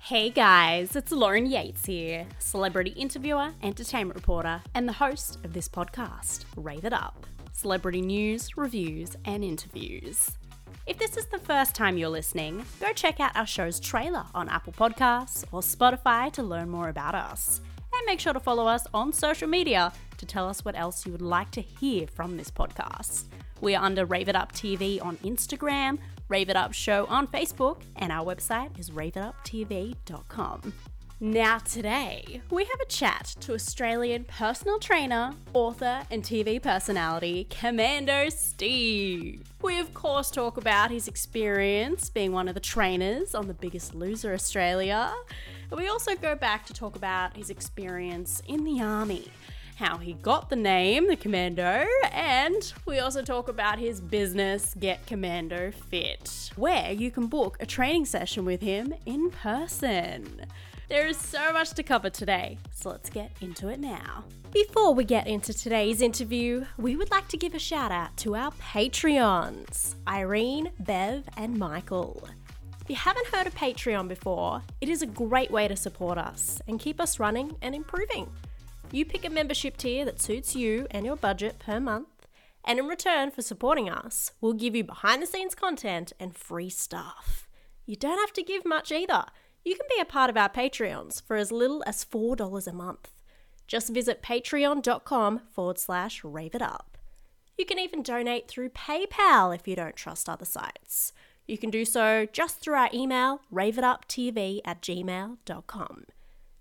Hey guys, it's Lauren Yates here, celebrity interviewer, entertainment reporter, and the host of this podcast, Rave It Up celebrity news, reviews, and interviews. If this is the first time you're listening, go check out our show's trailer on Apple Podcasts or Spotify to learn more about us. And make sure to follow us on social media to tell us what else you would like to hear from this podcast. We are under Rave It Up TV on Instagram, Rave It Up Show on Facebook, and our website is raveituptv.com. Now, today, we have a chat to Australian personal trainer, author, and TV personality, Commando Steve. We, of course, talk about his experience being one of the trainers on The Biggest Loser Australia. We also go back to talk about his experience in the army how he got the name, the Commando, and we also talk about his business, Get Commando Fit, where you can book a training session with him in person. There is so much to cover today, so let's get into it now. Before we get into today's interview, we would like to give a shout out to our Patreons Irene, Bev, and Michael. If you haven't heard of Patreon before, it is a great way to support us and keep us running and improving. You pick a membership tier that suits you and your budget per month, and in return for supporting us, we'll give you behind the scenes content and free stuff. You don't have to give much either. You can be a part of our Patreons for as little as $4 a month. Just visit patreon.com forward slash rave it up. You can even donate through PayPal if you don't trust other sites. You can do so just through our email, raveituptv at gmail.com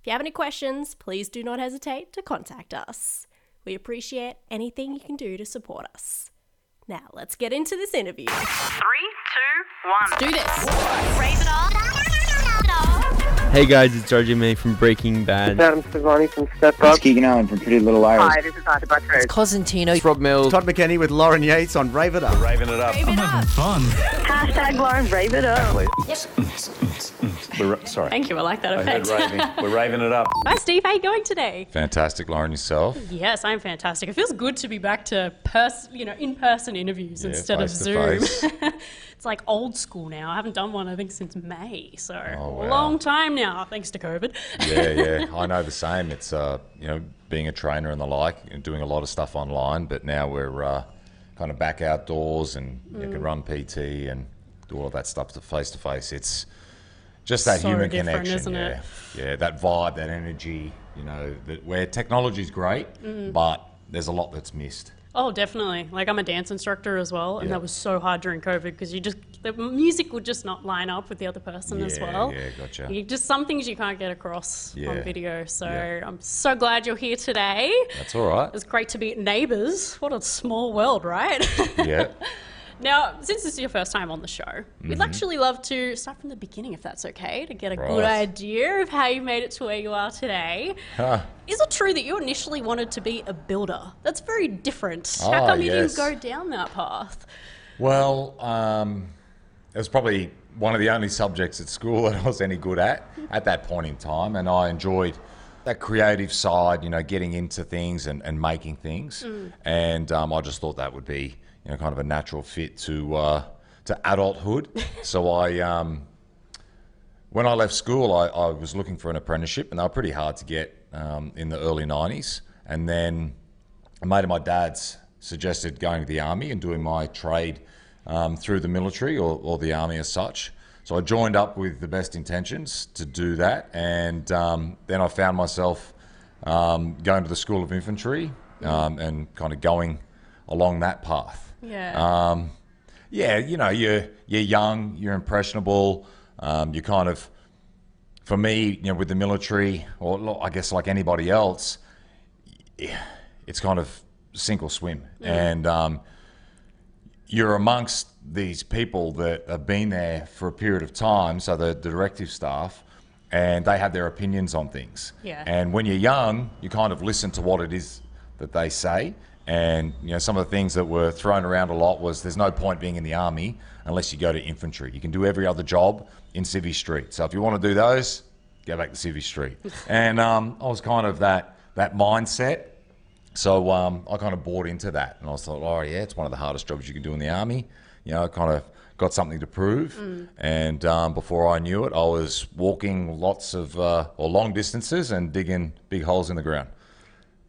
you have any questions, please do not hesitate to contact us. We appreciate anything you can do to support us. Now, let's get into this interview. Three, two, one. Let's do this. Rave it up. Hey guys, it's RJ May from Breaking Bad. Adam Sevani from Step It's Up. Keegan Allen from Pretty Little Liars. Hi, this is Arthur Buttrose. Cosentino. It's Rob Mills. Todd McKenney with Lauren Yates on Rave It Up. Raving it up. Having fun. Hashtag Lauren, rave it up. We're, sorry. Thank you, I like that I effect. raving. We're raving it up. Hi, Steve. How are you going today? Fantastic, Lauren, yourself. Yes, I'm fantastic. It feels good to be back to pers- you know, in-person interviews Yeah, instead of Zoom. it's like old school now. I haven't done one, I think, since May. So Oh, wow. a long time now, thanks to COVID. Yeah, yeah. I know the same. It's, uh, you know, being a trainer and the like, and doing a lot of stuff online, but now we're uh, kind of back outdoors and you Mm. can run PT and do all that stuff to face to face. It's just that So human connection. isn't yeah. it? Yeah, that vibe, that energy, you know, that where technology's great, Mm. but there's a lot that's missed. Oh, definitely. Like I'm a dance instructor as well, and Yeah. that was so hard during COVID because you just the music would just not line up with the other person as well. yeah, gotcha. You, just some things you can't get across on Yeah, video. So yeah. I'm so glad you're here today. That's all right. It's great to be neighbours. What a small world, right? Yeah. now, since this is your first time on the show, we'd actually love to start from the beginning, if that's okay, to get a good Mm-hmm. Idea of how you made it to where you are today. Huh. Is it true that you initially wanted to be a builder? That's very different. How Ah, come you yes. didn't go down that path? Well, um, it was probably one of the only subjects at school that I was any good at at that point in time, and I enjoyed that creative side, you know, getting into things and, and making things, and um, I just thought that would be, you know, kind of a natural fit to uh, to adulthood. so I. Um, when I left school, I, I was looking for an apprenticeship, and they were pretty hard to get um, in the early 90s. And then a mate of my dad's suggested going to the army and doing my trade um, through the military or, or the army as such. So I joined up with the best intentions to do that, and um, then I found myself um, going to the School of Infantry um, and kind of going along that path. Yeah. Um, yeah, you know, you're you're young, you're impressionable. Um, you kind of, for me, you know, with the military, or I guess like anybody else, it's kind of sink or swim, and um, you're amongst these people that have been there for a period of time. So the, the directive staff, and they have their opinions on things. Yeah. And when you're young, you kind of listen to what it is that they say. And you know, some of the things that were thrown around a lot was there's no point being in the army unless you go to infantry. You can do every other job in Civvy Street. So if you want to do those, go back to Civvy Street. and um, I was kind of that that mindset. So um, I kind of bought into that, and I was like, oh yeah, it's one of the hardest jobs you can do in the army. You know, I kind of got something to prove. And um, before I knew it, I was walking lots of uh, or long distances and digging big holes in the ground.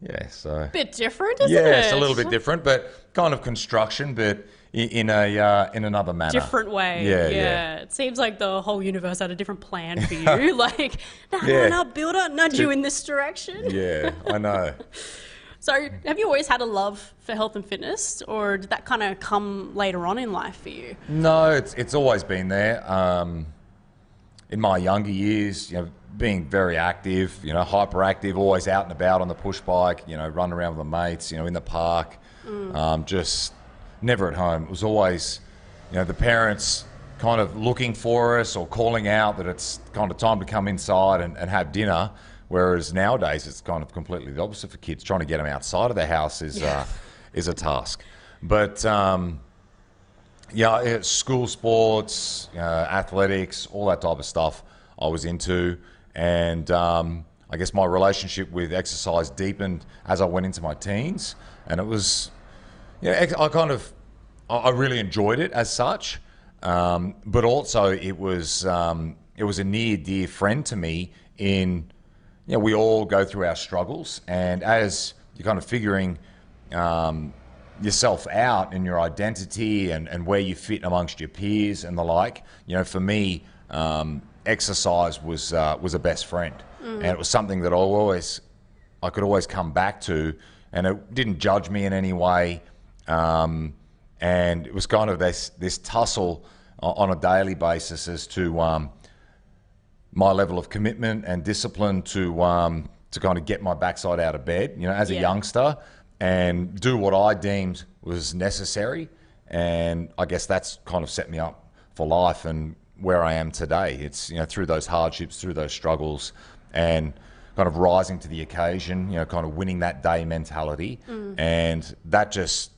Yeah, so Bit different, isn't yeah, it? it's a little bit different, but kind of construction, but in a uh, in another manner. Different way. Yeah, Yeah, yeah. It seems like the whole universe had a different plan for you. like, no, Yeah. no, no, builder, nudge you in this direction. Yeah, I know. So, have you always had a love for health and fitness, or did that kind of come later on in life for you? No, it's it's always been there. Um, in my younger years, you know, being very active, you know, hyperactive, always out and about on the push bike, you know, running around with the mates, you know, in the park, um, just never at home. It was always, you know, the parents kind of looking for us or calling out that it's kind of time to come inside and, and have dinner. Whereas nowadays, it's kind of completely the opposite for kids. Trying to get them outside of the house is uh, is a task. But um, yeah, school sports, uh, athletics, all that type of stuff I was into. And um, I guess my relationship with exercise deepened as I went into my teens. And it was, yeah, I kind of, I I really enjoyed it as such. Um, but also it was, um, it was a near dear friend to me in, you know, we all go through our struggles. And as you're kind of figuring, um, yourself out and your identity and, and where you fit amongst your peers and the like. You know, for me, um, exercise was uh, was a best friend, and it was something that I always I could always come back to, and it didn't judge me in any way. Um, and it was kind of this this tussle on a daily basis as to um, my level of commitment and discipline to um, to kind of get my backside out of bed, you know, as a Yeah. youngster, and do what I deemed was necessary. And I guess that's kind of set me up for life and where I am today. It's you know through those hardships, through those struggles, and kind of rising to the occasion. You know, kind of winning that day mentality, and that just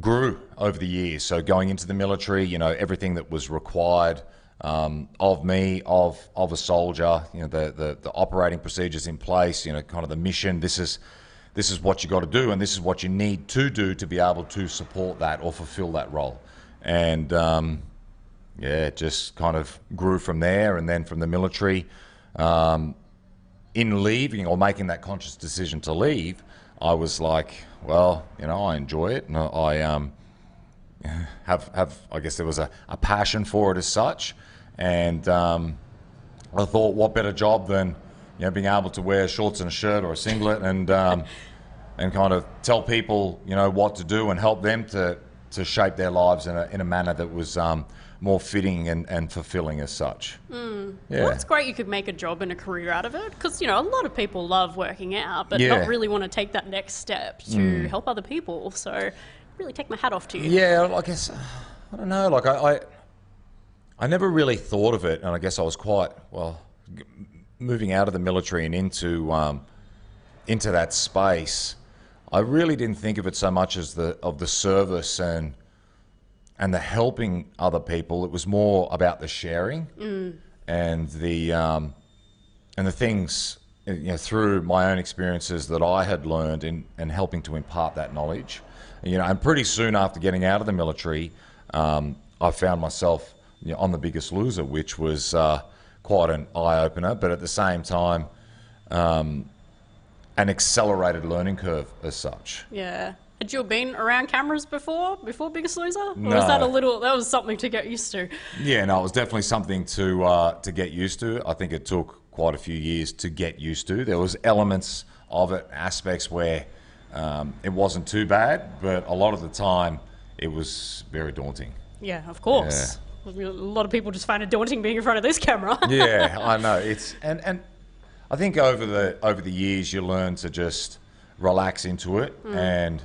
grew over the years. So going into the military, you know, everything that was required um, of me, of of a soldier, you know, the, the the operating procedures in place, you know, kind of the mission. This is this is what you got to do, and this is what you need to do to be able to support that or fulfill that role. And um, yeah, it just kind of grew from there, and then from the military. Um, in leaving or making that conscious decision to leave, I was like, well, you know, I enjoy it, and I um, have have I guess there was a, a passion for it as such, and um, I thought, what better job than you know being able to wear shorts and a shirt or a singlet and um, and kind of tell people you know what to do and help them to to shape their lives in a in a manner that was um, more fitting and, and fulfilling as such. Yeah. Well, it's great you could make a job and a career out of it because, you know, a lot of people love working out, but Yeah. not really want to take that next step to help other people. So, really take my hat off to you. Yeah, I guess I don't know. Like I, I, I never really thought of it, and I guess I was quite well g- moving out of the military and into um, into that space. I really didn't think of it so much as the of the service and and the helping other people. It was more about the sharing and the um, and the things you know through my own experiences that I had learned in and helping to impart that knowledge. You know, and pretty soon after getting out of the military, um, I found myself you know, on the Biggest Loser, which was uh, quite an eye opener, but at the same time, um, an accelerated learning curve as such. Yeah. Had you been around cameras before, before Biggest Loser? Or was that a little, that was something to get used to? Yeah, no, it was definitely something to uh, to get used to. I think it took quite a few years to get used to. There was elements of it, aspects where um, it wasn't too bad, but a lot of the time it was very daunting. Yeah, of course. A lot of people just find it daunting being in front of this camera. Yeah, I know. It's and and I think over the over the years you learn to just relax into it and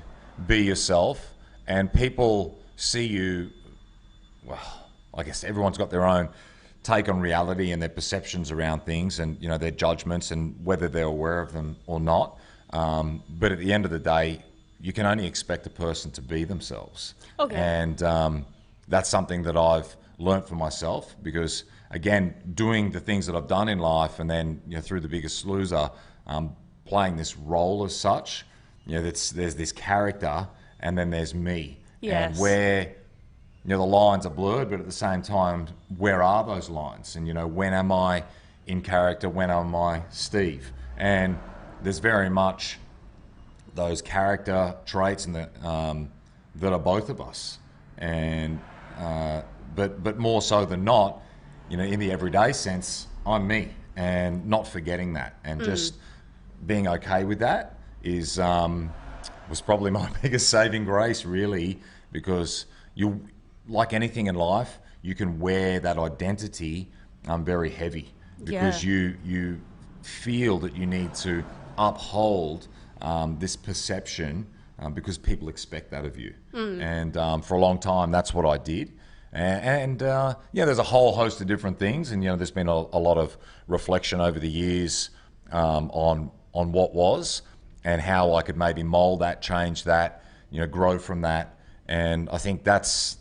be yourself, and people see you. Well, I guess everyone's got their own take on reality and their perceptions around things, and you know their judgments and whether they're aware of them or not. Um, but at the end of the day, you can only expect a person to be themselves. Okay. And um, that's something that I've learnt for myself because, again, doing the things that I've done in life and then you know, through The Biggest Loser, um, playing this role as such, you know, that's, there's this character and then there's me. Yes. And where, you know, the lines are blurred, but at the same time, where are those lines? And, you know, when am I in character? When am I Steve? And there's very much those character traits and that um, that are both of us, and uh, but but more so than not, you know, in the everyday sense, I'm me, and not forgetting that, and just being okay with that is um, was probably my biggest saving grace, really, because you like anything in life, you can wear that identity um, very heavy because Yeah. you you feel that you need to uphold um, this perception um, because people expect that of you. And um, for a long time, that's what I did. And, and uh, yeah, there's a whole host of different things, and you know, there's been a, a lot of reflection over the years um, on on what was and how I could maybe mold that, change that, you know, grow from that. And I think that's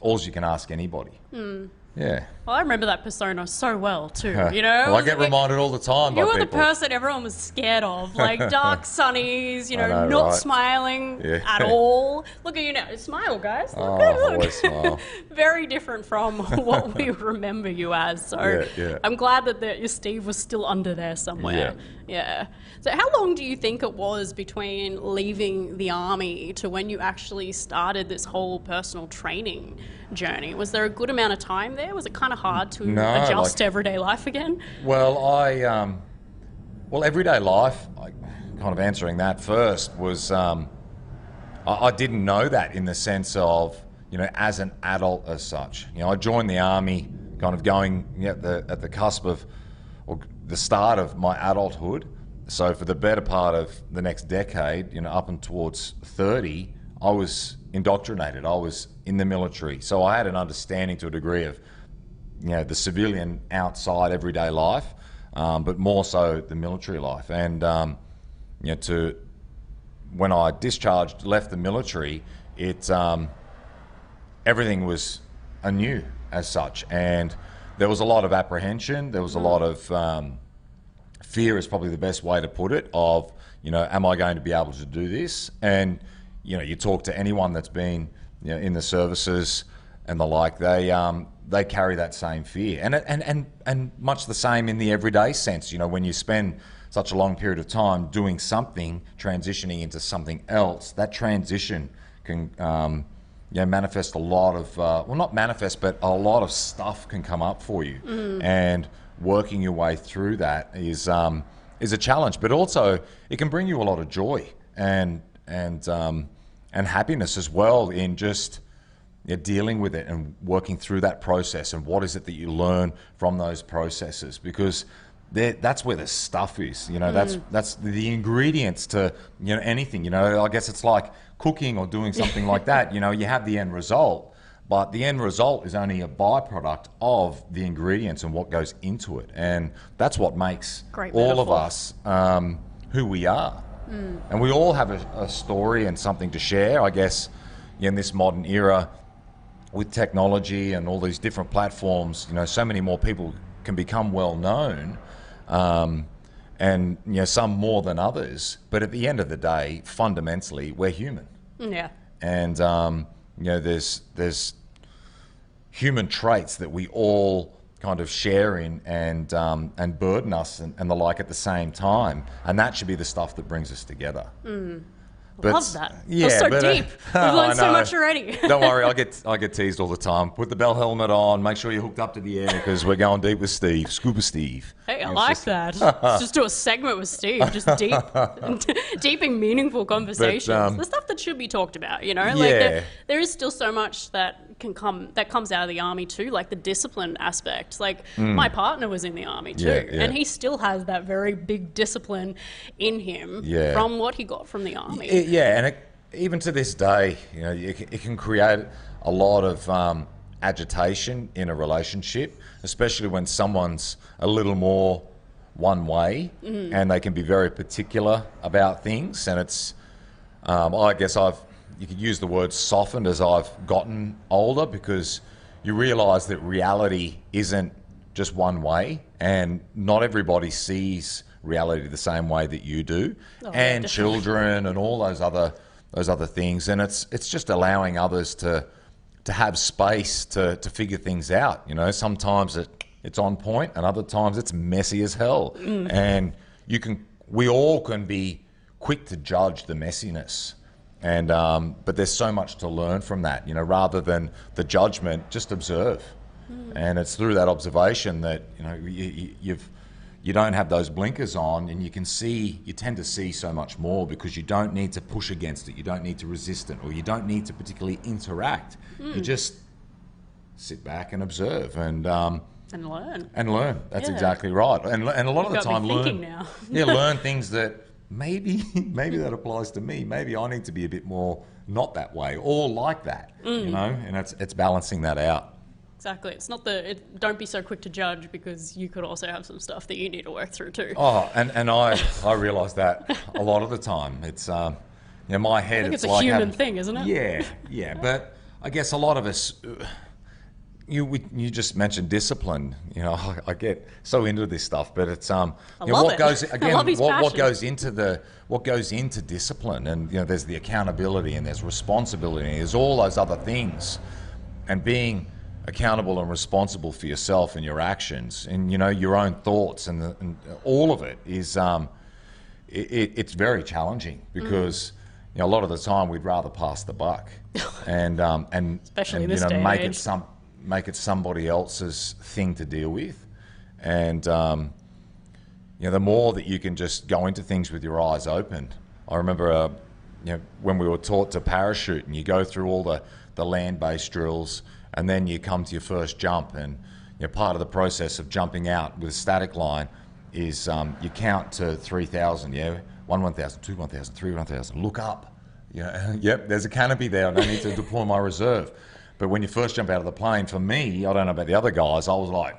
all you can ask anybody. Hmm. Yeah. Well, I remember that persona so well too. You know, well, I get reminded all the time You were the person everyone was scared of, like dark sunnies, you know, know, not right? smiling Yeah. at all. Look at you now, smile, guys. Look, Oh, look. smile. Very different from what we remember you as. So Yeah, yeah. I'm glad that the, your Steve was still under there somewhere. Yeah. So how long do you think it was between leaving the army to when you actually started this whole personal training journey? Was there a good amount of time there? Was it kind of hard to No, adjust like- to everyday life again? Well, I um, well, everyday life. I, kind of answering that first was um, I, I didn't know that in the sense of you know as an adult as such. You know, I joined the army, kind of going you know, at the at the cusp of or the start of my adulthood. So for the better part of the next decade, you know, up and towards thirty, I was indoctrinated. I was in the military, so I had an understanding to a degree of you know the civilian outside everyday life, um, but more so the military life. And um, you know, to when I discharged, left the military, it um, everything was anew as such, and there was a lot of apprehension. There was a lot of um, fear, is probably the best way to put it. Of you know, am I going to be able to do this? And you know, you talk to anyone that's been you know, in the services and the like, they um, they carry that same fear, and and and and much the same in the everyday sense. You know, when you spend such a long period of time doing something, transitioning into something else, that transition can um, you know, manifest a lot of uh, well, not manifest, but a lot of stuff can come up for you, and working your way through that is um, is a challenge, but also it can bring you a lot of joy and and um, and happiness as well in just yeah, dealing with it and working through that process and what is it that you learn from those processes because that's where the stuff is you know that's that's the ingredients to you know anything you know. I guess it's like cooking or doing something like that you know you have the end result but the end result is only a byproduct of the ingredients and what goes into it and that's what makes Great all of us um, who we are. And we all have a, a story and something to share i guess in this modern era with technology and all these different platforms, you know, so many more people can become well known, um, and you know, some more than others. But at the end of the day, fundamentally, we're human, Yeah. and um, you know, there's there's human traits that we all kind of share in and um, and burden us and, and the like at the same time, and that should be the stuff that brings us together. But- Love that. Yeah, That's so but, uh, deep. We've I learned so much already. Don't worry, I get I get teased all the time. Put the bell helmet on. Make sure you're hooked up to the air because we're going deep with Steve, Scuba Steve. Hey, I like just- that. Let's just do a segment with Steve, just deep, deep and meaningful conversations. um, the stuff that should be talked about, you know. Like Yeah. there, there is still so much that can come that comes out of the army too, like the discipline aspect. Like my partner was in the army too, Mm. Yeah, yeah. and he still has that very big discipline in him Yeah. from what he got from the army. It- yeah, and it, even to this day, you know, it, can- it can create a lot of um, agitation in a relationship, especially when someone's a little more one way, and they can be very particular about things. And it's, um, I guess I've, you could use the word softened as I've gotten older because you realise that reality isn't just one way, and not everybody sees reality the same way that you do, Oh, and definitely. children and all those other those other things. And it's it's just allowing others to to have space to, to figure things out. You know, sometimes it, it's on point and other times it's messy as hell. Mm. And you can, we all can be quick to judge the messiness. And, um, but there's so much to learn from that, you know, rather than the judgment, just observe. And it's through that observation that, you know, you, you, you've, you don't have those blinkers on and you can see you tend to see so much more because you don't need to push against it you don't need to resist it or you don't need to particularly interact you just sit back and observe and um, And learn. and learn that's Yeah. exactly right and, and a lot of the time learn now. yeah learn things that maybe maybe that applies to me maybe i need to be a bit more not that way or like that Mm. you know and it's it's balancing that out Exactly. It's not the. It, don't be so quick to judge because you could also have some stuff that you need to work through too. Oh, and, and I I realise that a lot of the time. It's um, you know, my head. think it's, it's a like human having- thing, isn't it? Yeah, yeah. But I guess a lot of us. uh, You you just mentioned discipline. You know, I, I get so into this stuff, but it's um, you know, what it. goes again? what, what goes into the what goes into discipline, and you know, there's the accountability, and there's responsibility, and there's all those other things, and being accountable and responsible for yourself and your actions, and you know, your own thoughts, and, the, and all of it is um, it, it, it's very challenging because you know a lot of the time we'd rather pass the buck and um, and Especially and, you know make it some make it somebody else's thing to deal with and um, you know the more that you can just go into things with your eyes open I remember uh, you know when we were taught to parachute and you go through all the the land-based drills and then you come to your first jump and you know, part of the process of jumping out with a static line is um, you count to 3,000, yeah? One 1,000, two 1,000, three 1,000. Look up. Yeah, yep, there's a canopy there. I don't need to deploy my reserve. But when you first jump out of the plane, for me, I don't know about the other guys, I was like,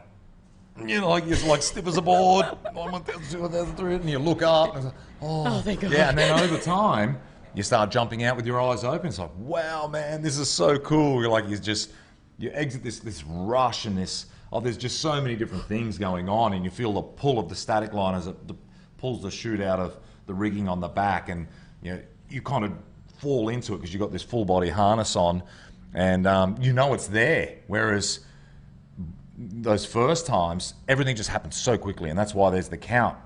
you know, like you're like stiff as a board, one 1,000, 1,000, and you look up, and it's like, oh. oh, thank God. yeah, and then over time, you start jumping out with your eyes open. It's like, wow, man, this is so cool. You're like, you just, you exit this this rush and this, oh, there's just so many different things going on, and you feel the pull of the static line as it the, pulls the chute out of the rigging on the back, and you know, you kind of fall into it because you've got this full body harness on, and um, you know it's there. Whereas those first times, everything just happens so quickly, and that's why there's the count,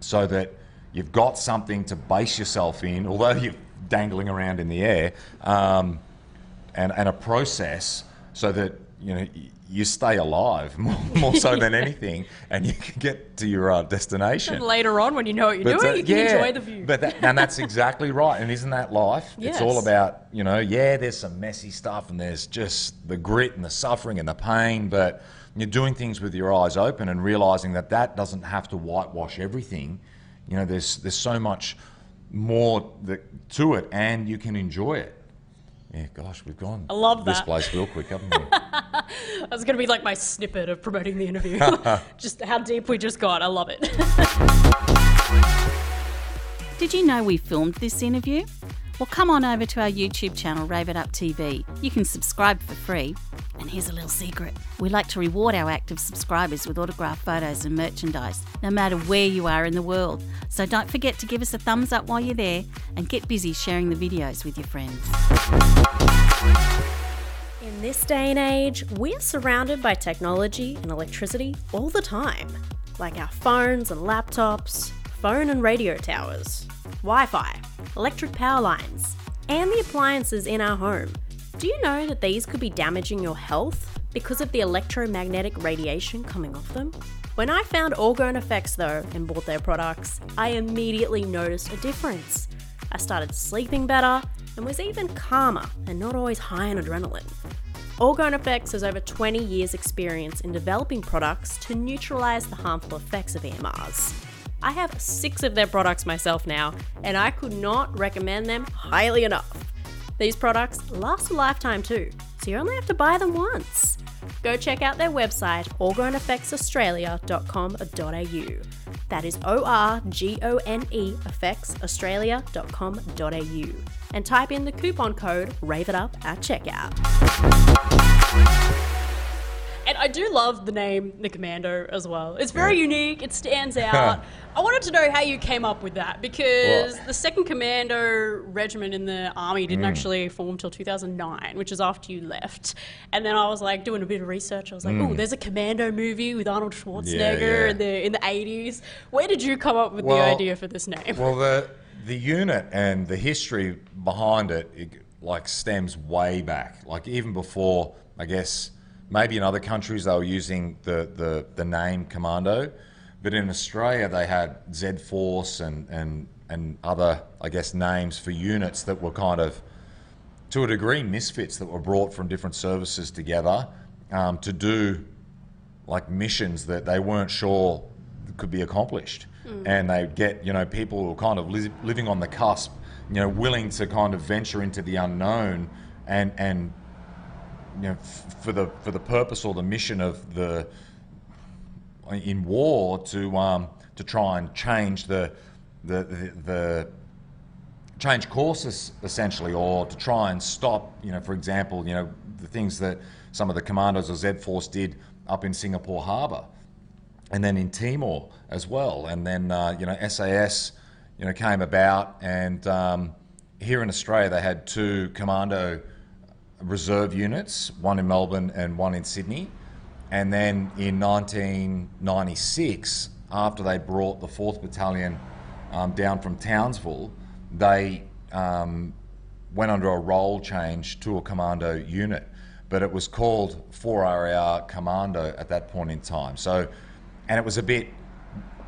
so that you've got something to base yourself in, although you're dangling around in the air, um, and and a process so that you know you stay alive more, more so than anything, and you can get to your uh, destination. And later on, when you know what you're But, doing, uh, you can yeah, enjoy the view. But that, and that's exactly right. And isn't that life? It's all about, you know, yeah, there's some messy stuff and there's just the grit and the suffering and the pain, but you're doing things with your eyes open and realizing that that doesn't have to whitewash everything. You know, there's there's so much more that, to it and you can enjoy it. Yeah, gosh, we've gone I love that. this place real quick, haven't we? That's going to be like my snippet of promoting the interview. just how deep we just got. I love it. Did you know we filmed this interview? Well, come on over to our YouTube channel, Rave It Up TV. You can subscribe for free. And here's a little secret we like to reward our active subscribers with autographed photos and merchandise, no matter where you are in the world. So don't forget to give us a thumbs up while you're there and get busy sharing the videos with your friends. In this day and age, we're surrounded by technology and electricity all the time, like our phones and laptops, phone and radio towers, Wi Fi, electric power lines, and the appliances in our home. Do you know that these could be damaging your health because of the electromagnetic radiation coming off them? When I found Orgone Effects though and bought their products, I immediately noticed a difference. I started sleeping better and was even calmer and not always high on adrenaline. Orgone Effects has over 20 years' experience in developing products to neutralize the harmful effects of EMRs. I have six of their products myself now, and I could not recommend them highly enough. These products last a lifetime too, so you only have to buy them once. Go check out their website, orgoneeffectsaustralia.com.au. That is O R G O N E effectsaustralia.com.au. And type in the coupon code RAVEITUP at checkout. And I do love the name the Commando as well. It's very unique. It stands out. I wanted to know how you came up with that because Well- the Second Commando Regiment in the army Mm. didn't actually form till 2009, which is after you left. And then I was like doing a bit of research. I was like, oh, there's a Commando movie with Arnold Schwarzenegger Mm. yeah. in the in the 80s. Where did you come up with the idea for this name? Well, the the unit and the history behind it, it like stems way back. Like even before, I guess maybe in other countries they were using the the, the name Commando, but in Australia they had Z Force and and and other I guess names for units that were kind of to a degree misfits that were brought from different services together um, to do like missions that they weren't sure could be accomplished. And they get, you know, people who are kind of li- living on the cusp, you know, willing to kind of venture into the unknown and, and you know, for the, for the purpose or the mission of the, in war to, um, to try and change the, the, the, the change courses essentially, or to try and stop, you know, for example, you know, the things that some of the commandos of Z Force did up in Singapore Harbour, and then in Timor as well, and then uh, you know SAS, you know, came about, and um, here in Australia they had two commando reserve units, one in Melbourne and one in Sydney. And then in 1996, after they brought the 4th Battalion um, down from Townsville, they um, went under a role change to a commando unit. But it was called 4RAR Commando at that point in time. So, and it was a bit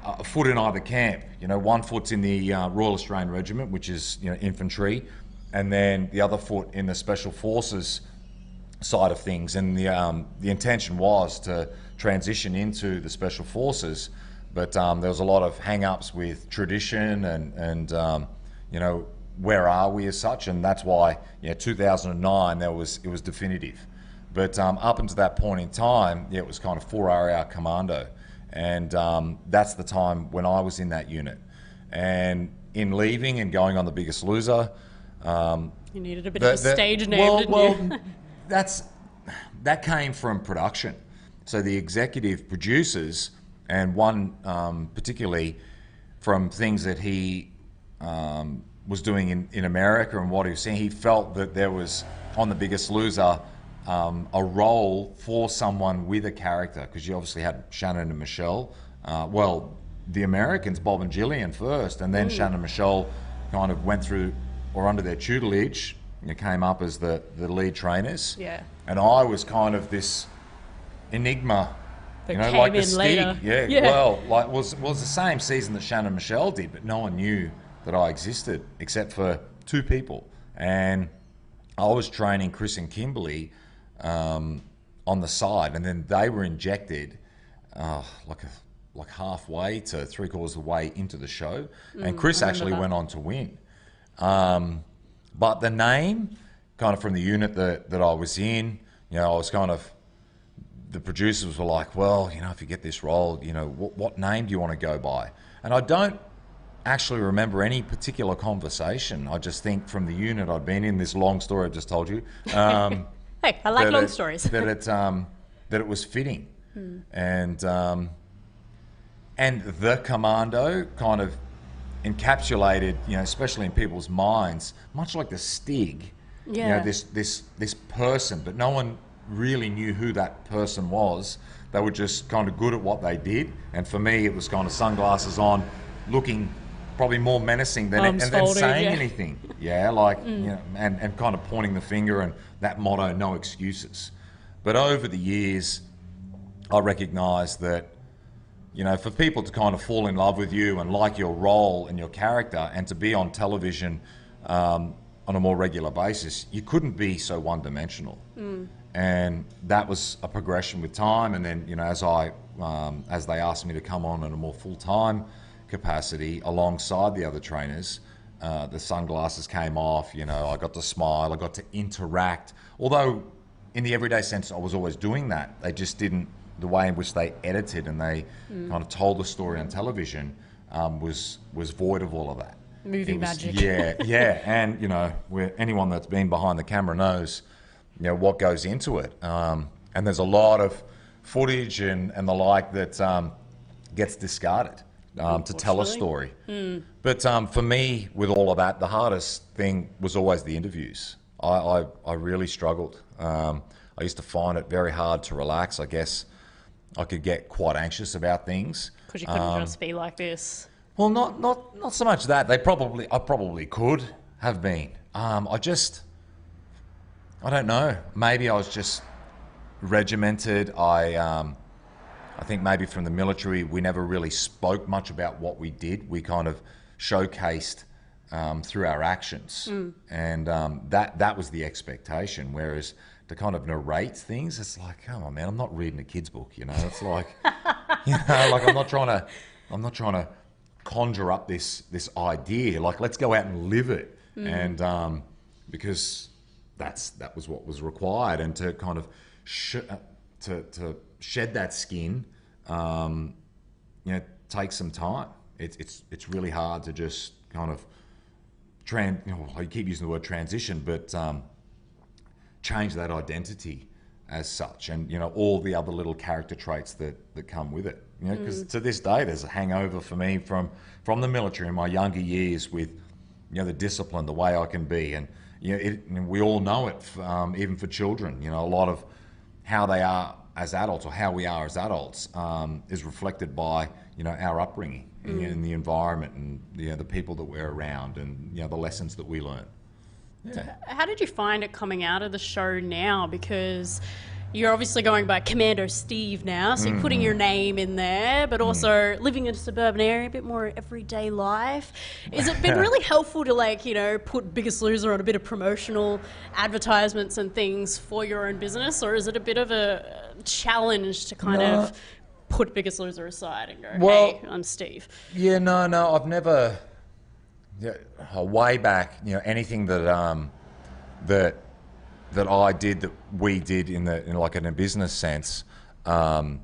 a foot in either camp. You know, one foot's in the uh, Royal Australian Regiment, which is you know infantry, and then the other foot in the Special Forces side of things. And the um, the intention was to transition into the Special Forces, but um, there was a lot of hang-ups with tradition and and um, you know where are we as such, and that's why yeah 2009 there was it was definitive. But um, up until that point in time, yeah, it was kind of 4RAR commando and um, that's the time when I was in that unit. And in leaving and going on the Biggest Loser, um, you needed a bit the- of a the- stage name, well, didn't well, you? that's that came from production. So the executive producers, and one um, particularly from things that he um, was doing in, in America and what he was seeing, he felt that there was on the Biggest Loser um, a role for someone with a character because you obviously had Shannan and Michelle. Uh, well, the Americans, Bob and Jillian first, and then Shannan and Michelle kind of went through or under their tutelage, you came up as the, the lead trainers. Yeah. And I was kind of this enigma. That you know, like the Stig. Yeah, Yeah. well, like was was the same season that Shannan Michelle did, but no one knew that I existed except for two people. And I was training Chris and Kimberly um, on the side, and then they were injected uh, like a, like halfway to three quarters of the way into the show, and Chris actually went on to win. Um, but the name, kind of from the unit that, that I was in, you know, I was kind of the producers were like, well, you know, if you get this role, you know, what, what name do you want to go by? And I don't actually remember any particular conversation. I just think from the unit I'd been in, this long story I just told you. Um, hey, I like long it- stories. that it um, that it was fitting, and um, and the commando kind of encapsulated, you know, especially in people's minds, much like the Stig. You know, this this this person, but no one really knew who that person was. They were just kind of good at what they did, and for me, it was kind of sunglasses on, looking probably more menacing than Arms and then folded, saying yeah. anything. Yeah, like mm. you know, and and kind of pointing the finger and that motto, no excuses. But over the years, I recognised that you know, for people to kind of fall in love with you and like your role and your character, and to be on television um, on a more regular basis, you couldn't be so one-dimensional. And that was a progression with time. And then, you know, as I um, as they asked me to come on in a more full-time capacity alongside the other trainers, uh, the sunglasses came off. You know, I got to smile. I got to interact. Although, in the everyday sense, I was always doing that. They just didn't the way in which they edited and they kind of told the story on television um, was was void of all of that. Movie was- magic. Yeah, yeah, and you know, anyone that's been behind the camera knows, you know, what goes into it. Um, and there's a lot of footage and, and the like that um, gets discarded um, to tell a story. But um, for me, with all of that, the hardest thing was always the interviews. I, I, I really struggled. Um, I used to find it very hard to relax. I guess I could get quite anxious about things. Because you couldn't just be like this. Well, not not not so much that they probably I probably could have been. Um, I just I don't know. Maybe I was just regimented. I um, I think maybe from the military we never really spoke much about what we did. We kind of showcased um, through our actions, and um, that that was the expectation. Whereas to kind of narrate things, it's like, come on, man, I'm not reading a kid's book. You know, it's like you know, like I'm not trying to, I'm not trying to conjure up this this idea. Like let's go out and live it, and um, because that's that was what was required, and to kind of sh- uh, to to shed that skin, um, you know, take some time. It's it's it's really hard to just kind of tran. You know, I keep using the word transition, but um, change that identity as such, and you know all the other little character traits that that come with it. You know, because to this day, there's a hangover for me from from the military in my younger years with you know the discipline, the way I can be, and you know it, and we all know it, f- um, even for children. You know, a lot of how they are as adults or how we are as adults um, is reflected by you know our upbringing and, and the environment and you know, the people that we're around and you know the lessons that we learn. Yeah. How did you find it coming out of the show now? Because you're obviously going by Commando Steve now, so you're putting your mm. name in there, but mm. also living in a suburban area, a bit more everyday life. Has it been really helpful to, like, you know, put Biggest Loser on a bit of promotional advertisements and things for your own business, or is it a bit of a uh, challenge to kind No. of put Biggest Loser aside and go, Well- hey, I'm Steve? Yeah, no, no, I've never. Yeah, uh, way back, you know, anything that um, that that I did, that we did in the in like in a business sense, um,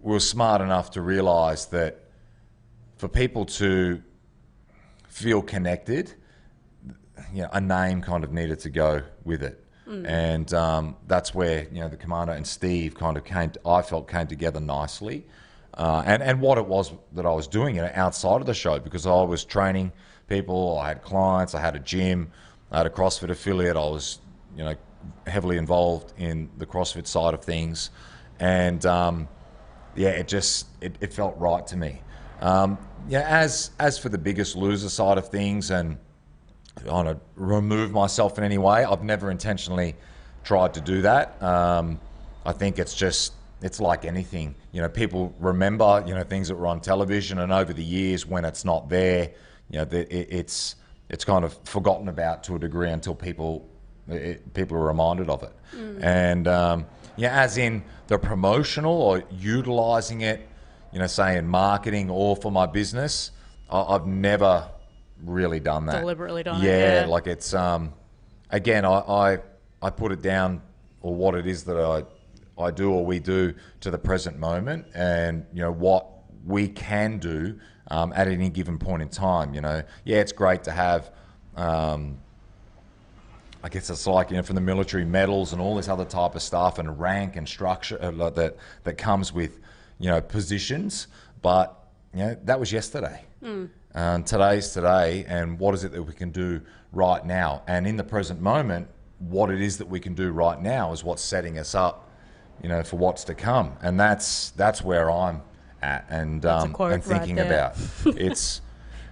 we were smart enough to realise that for people to feel connected, you know, a name kind of needed to go with it. And um, that's where you know the commander and Steve kind of came. I felt came together nicely, uh, and and what it was that I was doing, you know, outside of the show because I was training people, I had clients, I had a gym, I had a CrossFit affiliate. I was you know heavily involved in the CrossFit side of things, and um, yeah, it just it, it felt right to me. Um, yeah, as as for the biggest loser side of things and kind of remove myself in any way. I've never intentionally tried to do that. Um, I think it's just it's like anything. You know, people remember you know things that were on television, and over the years when it's not there, you know, it, it's it's kind of forgotten about to a degree until people it, people are reminded of it. And um, yeah, as in the promotional or utilizing it, you know, say in marketing or for my business, I, I've never really done that. Deliberately done it, yeah, yeah. like it's um, again, I, I I put it down or what it is that I I do or we do to the present moment, and you know what we can do um, at any given point in time. You know, yeah, it's great to have. Um, I guess it's like you know from the military medals and all this other type of stuff and rank and structure uh, that that comes with you know positions, but you know that was yesterday. And today's today, and what is it that we can do right now? And in the present moment, what it is that we can do right now is what's setting us up, you know, for what's to come. And that's that's where I'm at, and um, and thinking there. about it's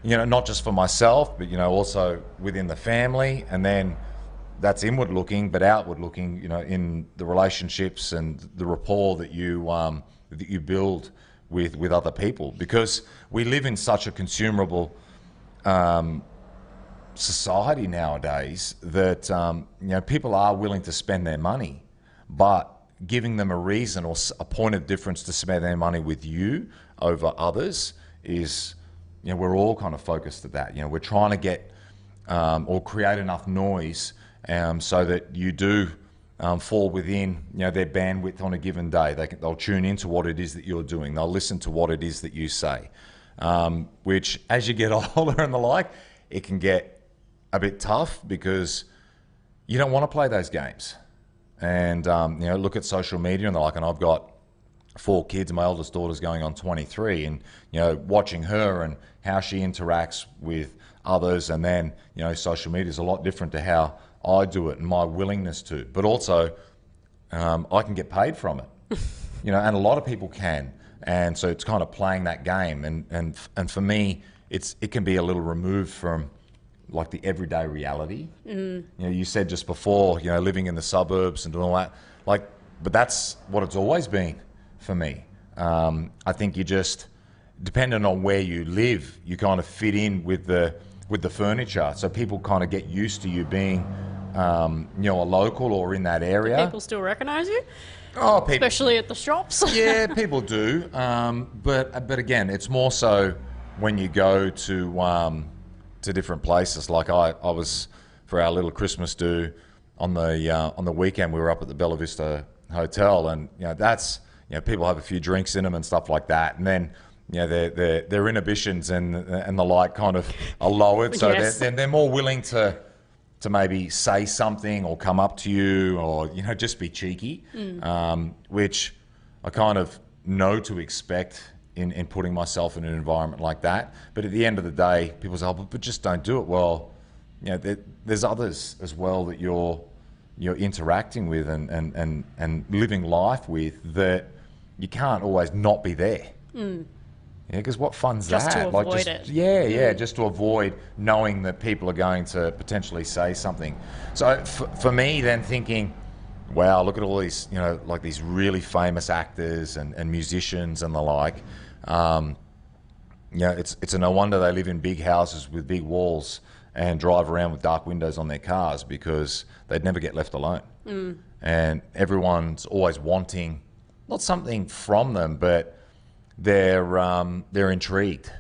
you know not just for myself, but you know also within the family, and then that's inward looking, but outward looking. You know, in the relationships and the rapport that you um, that you build with with other people, because we live in such a consumable um, society nowadays that um, you know people are willing to spend their money, but giving them a reason or a point of difference to spend their money with you over others is you know we're all kind of focused at that. You know we're trying to get um, or create enough noise um, so that you do um, fall within you know their bandwidth on a given day. They can, they'll tune into what it is that you're doing. They'll listen to what it is that you say. Um, which, as you get older and the like, it can get a bit tough because you don't want to play those games. And um, you know look at social media and they're like, and I've got four kids. My eldest daughter's going on 23, and you know, watching her and how she interacts with others, and then you know, social media is a lot different to how I do it and my willingness to. But also, um, I can get paid from it, you know, and a lot of people can, and so it's kind of playing that game, and and and for me, it's it can be a little removed from like the everyday reality. You know, you said just before, you know, living in the suburbs and all that, like, but that's what it's always been for me. Um, I think you just, depending on where you live, you kind of fit in with the with the furniture. So people kind of get used to you being, um, you know, a local or in that area. People still recognise you, oh, people, especially at the shops. yeah, people do. Um, but but again, it's more so when you go to um, to different places. Like I, I was for our little Christmas do on the uh, on the weekend. We were up at the Bella Vista Hotel, and you know that's you know people have a few drinks in them and stuff like that, and then. You know, their, their, their inhibitions and and the like kind of are lowered, so Yes. they're, they're, they're more willing to to maybe say something or come up to you or you know just be cheeky, um, which I kind of know to expect in, in putting myself in an environment like that. But at the end of the day, people say, oh, but, but just don't do it. Well, you know, there, there's others as well that you're you're interacting with and, and, and, and living life with that you can't always not be there. Hmm. Yeah, because what fun's Just to that? avoid just, it. Yeah, yeah, just to avoid knowing that people are going to potentially say something. So for me, then thinking, wow, look at all these, you know, like these really famous actors and, and musicians and the like. Um, you know, it's it's a no wonder they live in big houses with big walls and drive around with dark windows on their cars because they'd never get left alone. And everyone's always wanting not something from them, but they're um, they're intrigued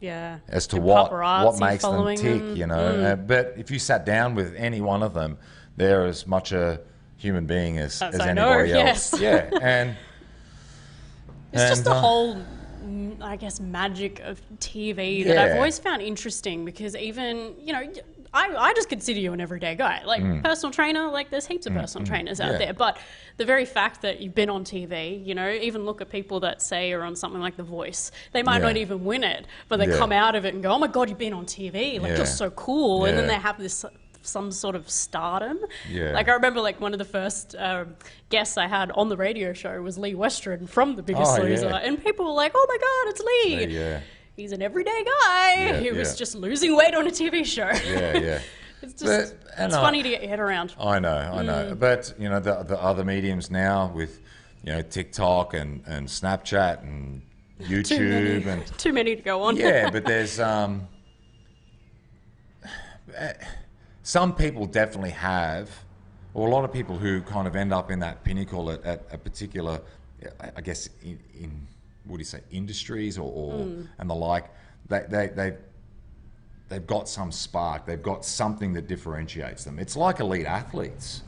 yeah. as to And what what makes them tick, them. you know. Uh, but if you sat down with any one of them, they're as much a human being as, As as I know, anybody else. yes. Yeah, and It's just the uh, whole, mm, I guess, magic of TV that I've always found interesting because even, you know, I, I just consider you an everyday guy. Like, personal trainer, like, there's heaps of personal trainers out Mm. Yeah. there. But the very fact that you've been on TV, you know, even look at people that say are on something like The Voice, they might Yeah. not even win it, but they Yeah. come out of it and go, oh my God, you've been on TV. Like, Yeah. you're so cool. And then they have this some sort of stardom. Yeah. Like I remember, like one of the first um, guests I had on the radio show was Lee Western from The Biggest Oh, Loser, yeah. and people were like, "Oh my God, it's Lee! yeah, He's an everyday guy. Yeah, he was just losing weight on a TV show." yeah, yeah. it's just But- it's I- funny to get your head around. I know, I know. Mm. But you know, the the other mediums now with you know TikTok and and Snapchat and Too YouTube many, and too many to go on. yeah, but there's um, eh, some people definitely have, or a lot of people who kind of end up in that pinnacle at, at a particular, I- guess, in, in what do you say, industries or, or hmm. and the like. They they they they've got some spark. They've got something that differentiates them. It's like elite athletes.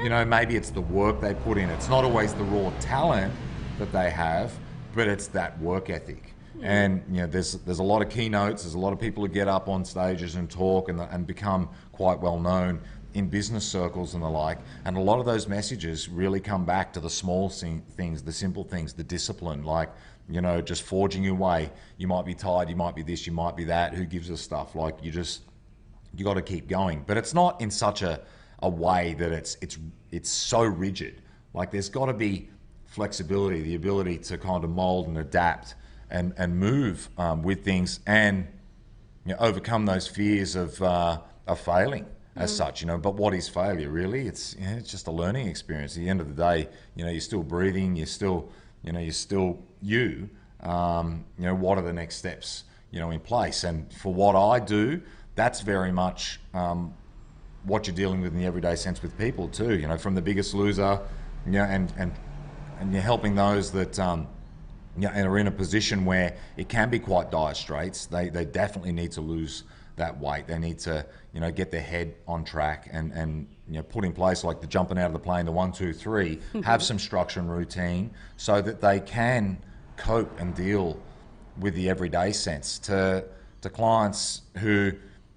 You know, maybe it's the work they put in. It's not always the raw talent that they have, but it's that work ethic. And you know, there's there's a lot of keynotes. There's a lot of people who get up on stages and talk and and become quite well known in business circles and the like. And a lot of those messages really come back to the small things, the simple things, the discipline, like you know, just forging your way. You might be tired. You might be this. You might be that. Who gives a stuff? Like you just you got to keep going. But it's not in such a, a way that it's it's it's so rigid. Like there's got to be flexibility, the ability to kind of mold and adapt and and move um, with things and you know, overcome those fears of uh, of failing as such. You know, but what is failure really? It's you know, it's just a learning experience. At the end of the day, you know, you're still breathing. You're still you know you're still you. Um, you know, what are the next steps? You know, in place. And for what I do, that's very much um, what you're dealing with in the everyday sense with people too. You know, from the biggest loser, you know, and and and you're helping those that um, you know, and are in a position where it can be quite dire straits. They they definitely need to lose that weight. They need to you know get their head on track and and you know put in place like the jumping out of the plane, the one two three, have some structure and routine so that they can cope and deal with the everyday sense to to clients who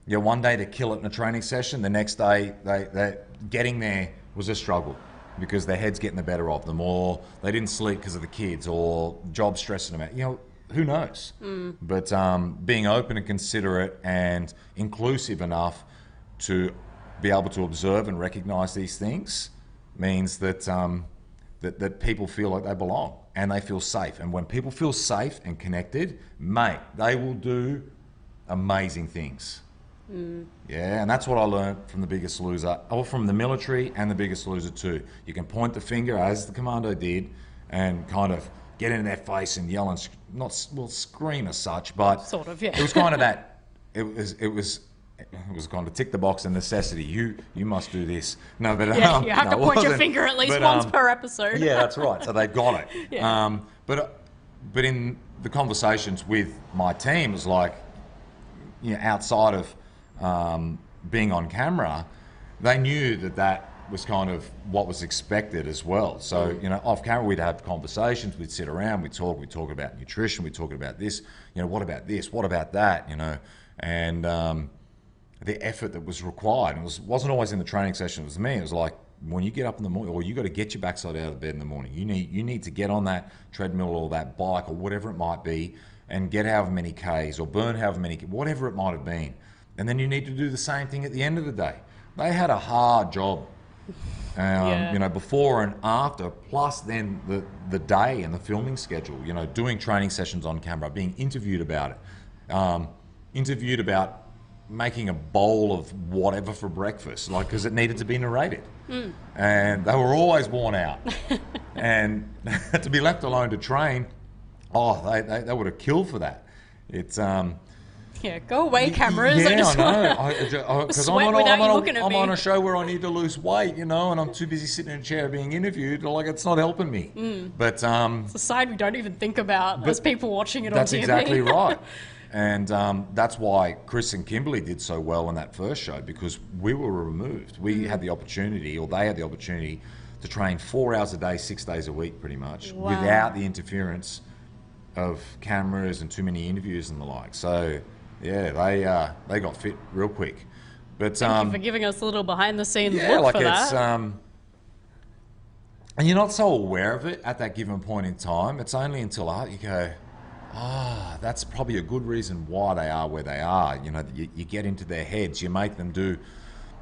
you know one day to kill it in a training session the next day they they getting there was a struggle because their head's getting the better of them, or they didn't sleep because of the kids, or job stressing them out. You know, who knows? But um, being open and considerate and inclusive enough to be able to observe and recognise these things means that, um, that that people feel like they belong and they feel safe. And when people feel safe and connected, mate, they will do amazing things. Yeah, and that's what I learned from the Biggest Loser, or from the military and the Biggest Loser too. You can point the finger as the commando did, and kind of get in their face and yell and sc- not well scream as such, but Sort of, yeah. It was kind of that. It was it was. It was kind of tick the box and necessity. You you must do this. No, but Yeah, um, you have no, to point your finger at least But, once um, per episode. yeah, that's right. So they got it. Yeah. Um, but but in the conversations with my team, it was like, you know, outside of um, being on camera, they knew that that was kind of what was expected as well. So you know, off camera, we'd have conversations, we'd sit around, we'd talk, we'd talk about nutrition, we'd talk about this. You know, what about this? What about that? You know, and um, the effort that was required. It was, wasn't always in the training session. It was me. It was like when you get up in the morning, or you got to get your backside out of bed in the morning. You need you need to get on that treadmill or that bike or whatever it might be, and get however many k's or burn however many, whatever it might have been. And then you need to do the same thing at the end of the day. They had a hard job. Um, Yeah. You know, before and after, plus then the, the day and the filming schedule, you know, doing training sessions on camera, being interviewed about it, um, interviewed about making a bowl of whatever for breakfast, like, because it needed to be narrated. And they were always worn out. and to be left alone to train, oh, they, they, they would have killed for that. It's, um, Yeah, go away, cameras. yeah, I just I know. Because I'm, on, I'm, on, a, I'm on a show where I need to lose weight, you know, and I'm too busy sitting in a chair being interviewed. Like it's not helping me. Mm. But um, It's a side we don't even think about as people watching it on TV. That's exactly right. And um, that's why Chris and Kimberly did so well in that first show because we were removed. Mm. We had the opportunity, or they had the opportunity, to train four hours a day, six days a week, pretty much, Wow. without the interference of cameras and too many interviews and the like. So, yeah, they uh, they got fit real quick. But Thank um, you for giving us a little behind the scenes yeah, look like for it's that. um, and you're not so aware of it at that given point in time. It's only until uh, you go, ah, that's probably a good reason why they are where they are. You know, you, you get into their heads, you make them do,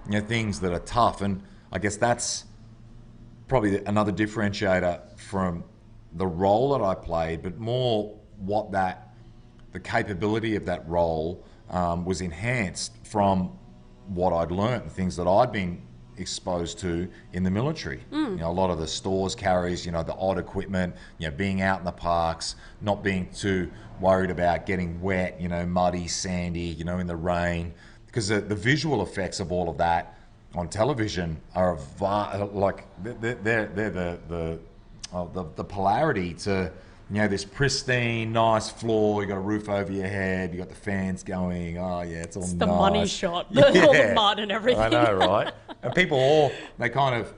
you know, things that are tough, and I guess that's probably another differentiator from the role that I played, but more what that the capability of that role um, was enhanced from what I'd learnt and things that I'd been exposed to in the military. You know, a lot of the stores carries, you know, the odd equipment, you know, being out in the parks, not being too worried about getting wet, you know, muddy, sandy, you know, in the rain, because the, the visual effects of all of that on television are va- like they're, they're, they're the the, oh, the the polarity to you know this pristine nice floor you got a roof over your head you got the fans going oh yeah it's all It's the money shot, the, all the mud and everything. I know right and people all they kind of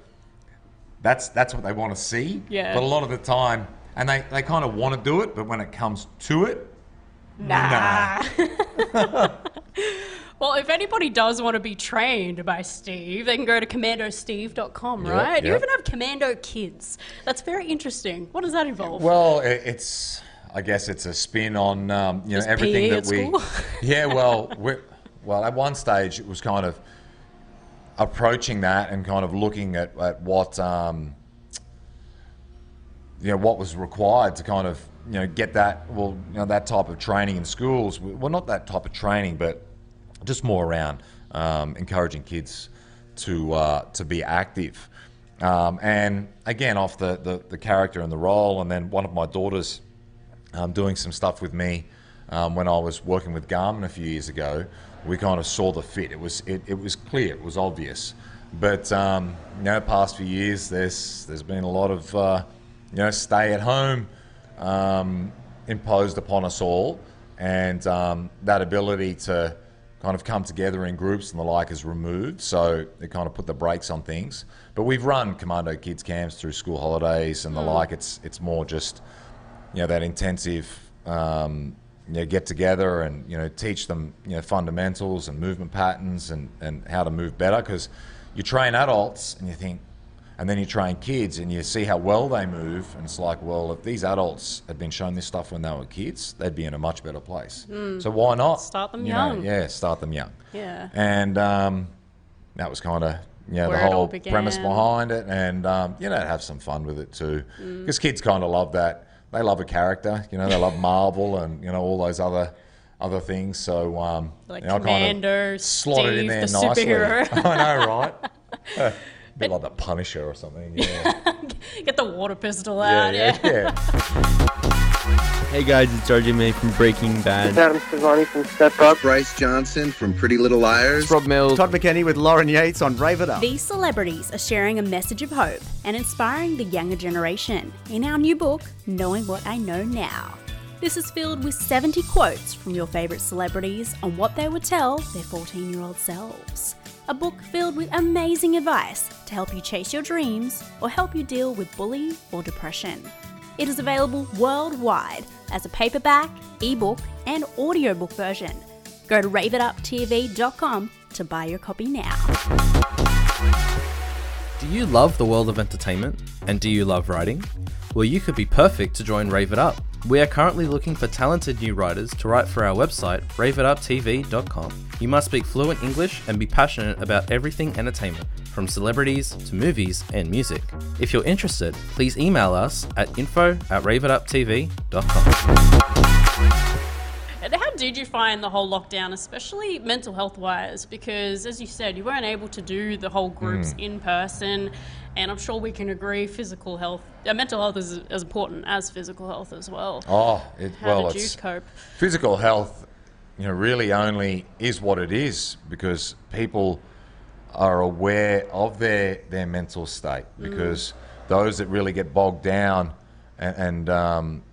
that's that's what they want to see Yeah. but a lot of the time and they, they kind of want to do it but when it comes to it Nah. well, if anybody does want to be trained by Steve, they can go to commandosteve.com, Yep, right? You even have Commando Kids. That's very interesting. What does that involve? Well, it's I guess it's a spin on um, you know Just everything PE that at we. school? Yeah, well, well, at one stage it was kind of approaching that and kind of looking at, at what um, you know what was required to kind of you know get that well you know that type of training in schools. Well, not that type of training, but just more around um, encouraging kids to uh, to be active. Um, and again, off the, the, the character and the role, and then one of my daughters um, doing some stuff with me um, when I was working with Garmin a few years ago. We kind of saw the fit. It was it, it was clear. It was obvious. But um, you know, past few years, there's there's been a lot of uh, you know stay at home um, imposed upon us all, and um, that ability to kind of come together in groups and the like is removed. So it kind of put the brakes on things. But we've run Commando Kids camps through school holidays and the like. It's it's more just you know that intensive um, you know, get together and you know teach them you know fundamentals and movement patterns and, and how to move better because you train adults and you think And then you train kids and you see how well they move. And it's like, well, if these adults had been shown this stuff when they were kids, they'd be in a much better place. So why not? Start them you know, young. yeah, start them young. Yeah. And um, that was kind of you know, the whole premise behind it. And, um, you know, have some fun with it too. Mm. Because kids kind of love that. They love a character. You know, they love Marvel and, you know, all those other other things. So, um, Like you know, I kinda slotted in Steve, there the nicely. superhero. I know, right? a bit like the Punisher or something. Yeah, Get the water pistol yeah, out. yeah. yeah. Hey guys, it's RJ Mitte from Breaking Bad. Adam Sevani from Step Up. Bryce Johnson from Pretty Little Liars. Rob Mills. Todd McKenney with Lauren Yates on Rave It Up. These celebrities are sharing a message of hope and inspiring the younger generation in our new book, Knowing What I Know Now. This is filled with 70 quotes from your favourite celebrities on what they would tell their 14 year old selves. A book filled with amazing advice to help you chase your dreams or help you deal with bullying or depression. It is available worldwide as a paperback, ebook, and audiobook version. Go to raveituptv.com to buy your copy now. Do you love the world of entertainment? And do you love writing? Well, you could be perfect to join Rave It Up. We are currently looking for talented new writers to write for our website, raveituptv.com. You must speak fluent English and be passionate about everything entertainment, from celebrities to movies and music. If you're interested, please email us at info at raveituptv.com. And How did you find the whole lockdown, especially mental health wise? Because, as you said, you weren't able to do the whole groups hmm. in person, and I'm sure we can agree physical health, uh, mental health is as important as physical health as well. Oh, it, How well, did you cope? physical health. You know, really only is what it is because people are aware of their their mental state. Because those that really get bogged down and, and um,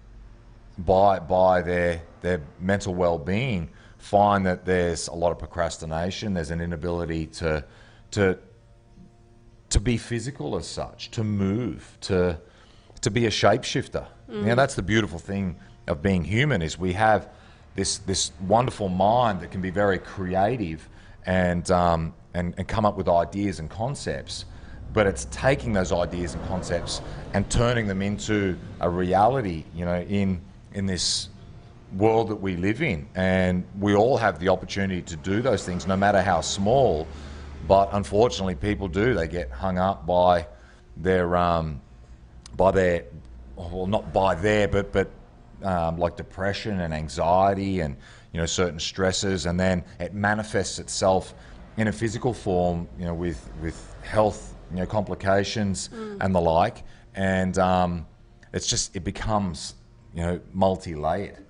by by their their mental well-being find that there's a lot of procrastination. There's an inability to to to be physical as such, to move, to to be a shapeshifter. You know, that's the beautiful thing of being human is we have this this wonderful mind that can be very creative and um, and, and come up with ideas and concepts. But it's taking those ideas and concepts and turning them into a reality, you know, in in this world that we live in. And we all have the opportunity to do those things, no matter how small. But unfortunately, people do. They get hung up by their, um, by their, well, not by their, but but um, like depression and anxiety and you know certain stresses, and then it manifests itself in a physical form, you know, with with health, you know, complications and the like. And um, it's just it becomes you know multi-layered,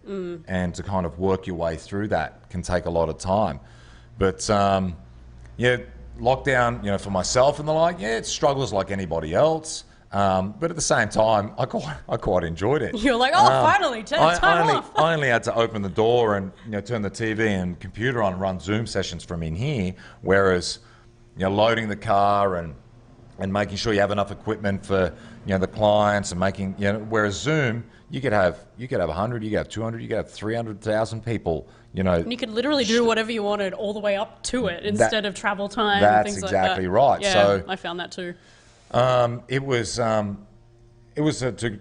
and to kind of work your way through that can take a lot of time. But um, yeah, lockdown, you know, for myself and the like, yeah, it struggles like anybody else. Um, but at the same time, I quite, I quite enjoyed it. You're like, oh, finally, turn I, time I only, off. I only had to open the door and you know turn the TV and computer on and run Zoom sessions from in here. Whereas, you know, loading the car and and making sure you have enough equipment for you know the clients and making you know whereas Zoom you could have you could have 100 you could have 200 you could have 300,000 people you know And you could literally do whatever you wanted all the way up to it instead of travel time and that's things exactly like that. right. Yeah, So- I found that too. Um, it was um, it was a to,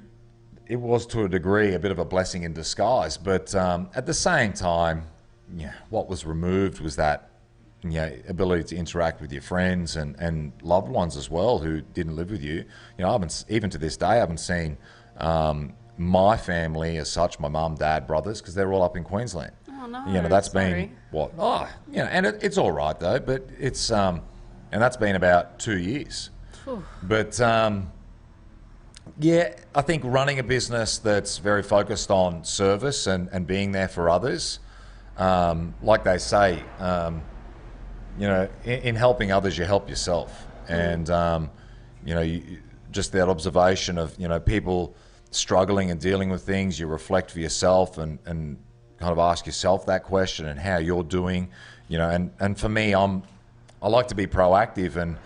it was to a degree a bit of a blessing in disguise, but um, at the same time, yeah, what was removed was that you know, ability to interact with your friends and, and loved ones as well who didn't live with you. You know, I haven't even to this day I haven't seen um, my family as such, my mum, dad, brothers, because they're all up in Queensland. Oh, no, You know, that's sorry. been what? Oh, you know, and it, it's all right though, but it's um, and that's been about two years. But um, yeah, I think running a business that's very focused on service and, and being there for others, um, like they say, um, you know, in, in helping others, you help yourself. And, um, you know, you, just that observation of, you know, people struggling and dealing with things, you reflect for yourself and, and kind of ask yourself that question and how you're doing, you know, and, and for me, I'm, I like to be proactive and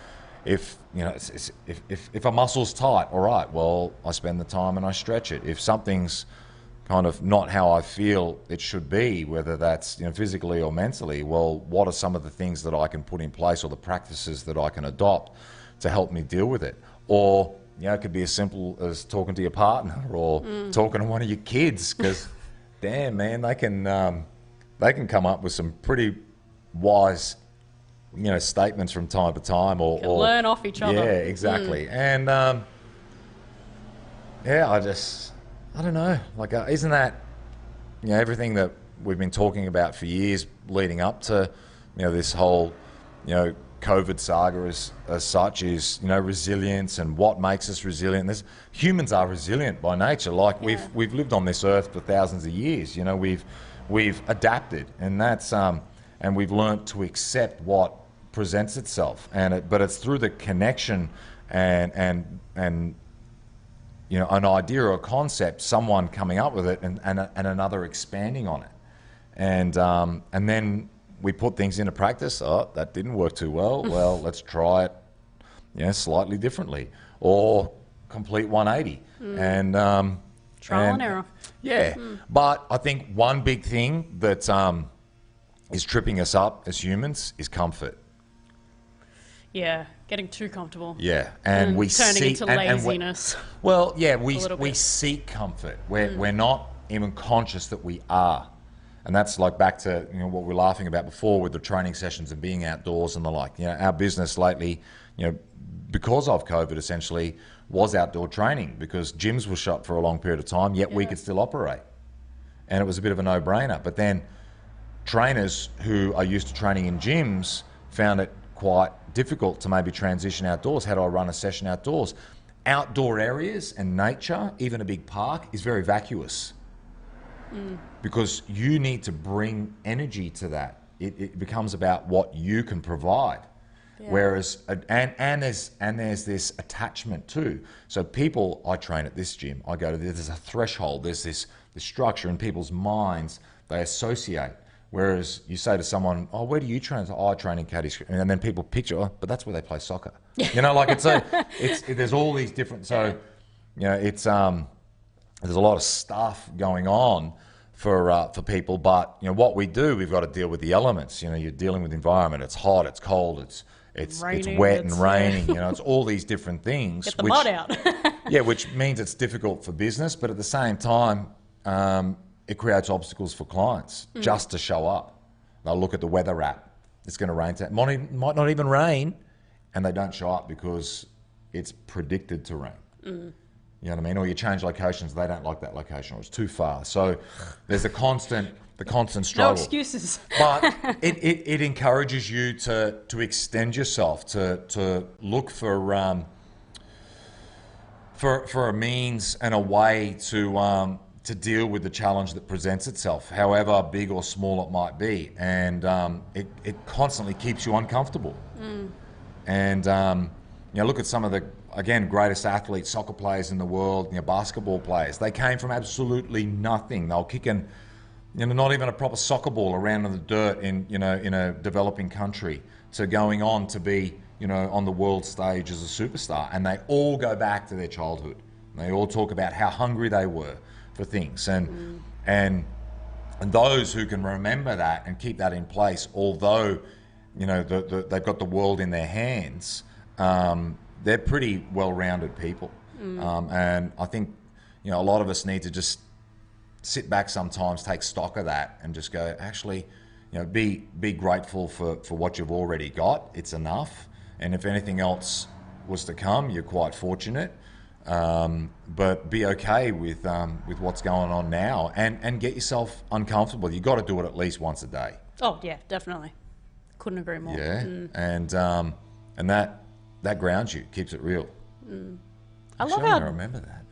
if, you know, it's, it's, if, if, if a muscle's tight, all right, well, I spend the time and I stretch it. If something's kind of not how I feel it should be, whether that's you know physically or mentally. Well, what are some of the things that I can put in place or the practices that I can adopt to help me deal with it? or you know, it could be as simple as talking to your partner or Mm. talking to one of your kids. Because, damn man, they can um, they can come up with some pretty wise, you know, statements from time to time, or, or learn off each other. Yeah, exactly. And um, yeah, I just I don't know. Like, uh, isn't that you know everything that we've been talking about for years leading up to you know this whole you know COVID saga as, as such is you know resilience and what makes us resilient. There's, humans are resilient by nature. Like we've we've lived on this earth for thousands of years. You know we've we've adapted and that's um and we've learnt to accept what presents itself and it, but it's through the connection and and and you know, an idea or a concept, someone coming up with it, and, and, and another expanding on it, and um, and then we put things into practice. Oh, that didn't work too well. Well, let's try it, you know, slightly differently, or complete 180, Mm. and um, Trial and error. Yeah, Mm. but I think one big thing that um, is tripping us up as humans is comfort. Yeah, getting too comfortable. Yeah, and, And we turning seek into and- and laziness. well, yeah, we we bit. seek comfort. We're Mm. we're not even conscious that we are, and that's like back to you know what we were laughing about before with the training sessions and being outdoors and the like. You know, our business lately, you know, because of COVID, essentially was outdoor training because gyms were shut for a long period of time, yet we could still operate, and it was a bit of a no-brainer. But then trainers who are used to training in gyms found it quite difficult to maybe transition outdoors. How do I run a session outdoors? Outdoor areas and nature, even a big park, is very vacuous because you need to bring energy to that. It, it becomes about what you can provide. Whereas, and, and there's and there's this attachment too. So people, I train at this gym. I go to this. There's a threshold. There's this this structure in people's minds. They associate. Whereas you say to someone, "Oh, where do you train?" Oh, I train in Caddy and then people picture, "Oh, but that's where they play soccer." You know, like it's a, it's there's all these different. So, you know, it's um, there's a lot of stuff going on for uh, for people. But you know what we do, we've got to deal with the elements. You know, you're dealing with the environment. It's hot. It's cold. It's it's it's wet it's- and raining. You know, it's all these different things. Get the which- mud out. yeah, which means it's difficult for business, but at the same time, um, it creates obstacles for clients Mm. just to show up. They'll look at the weather app. It's going to rain. Today. Might, might not even rain, and they don't show up because it's predicted to rain. Mm. You know what I mean? Or you change locations, they don't like that location, or it's too far. So there's a constant, the constant struggle. no excuses. But it, it, it encourages you to, to extend yourself, to, to look for, um, for, for a means and a way to, um, to deal with the challenge that presents itself, however big or small it might be. And um, it, it constantly keeps you uncomfortable. And um, you know, look at some of the again greatest athletes, soccer players in the world, you know, basketball players. They came from absolutely nothing. They were kicking, you know, not even a proper soccer ball around in the dirt in you know in a developing country to going on to be you know on the world stage as a superstar. And they all go back to their childhood. They all talk about how hungry they were for things and and and those who can remember that and keep that in place, although you know the, the, they've got the world in their hands, um, they're pretty well-rounded people. Um, and I think you know a lot of us need to just sit back sometimes, take stock of that, and just go actually, you know, be be grateful for for what you've already got. It's enough, and if anything else was to come, you're quite fortunate. Um, but be okay with um, with what's going on now, and and get yourself uncomfortable. You've got to do it at least once a day. oh yeah, definitely. Couldn't agree more. Yeah, Mm. and um, and that that grounds you, keeps it real. Mm. I love how remember that.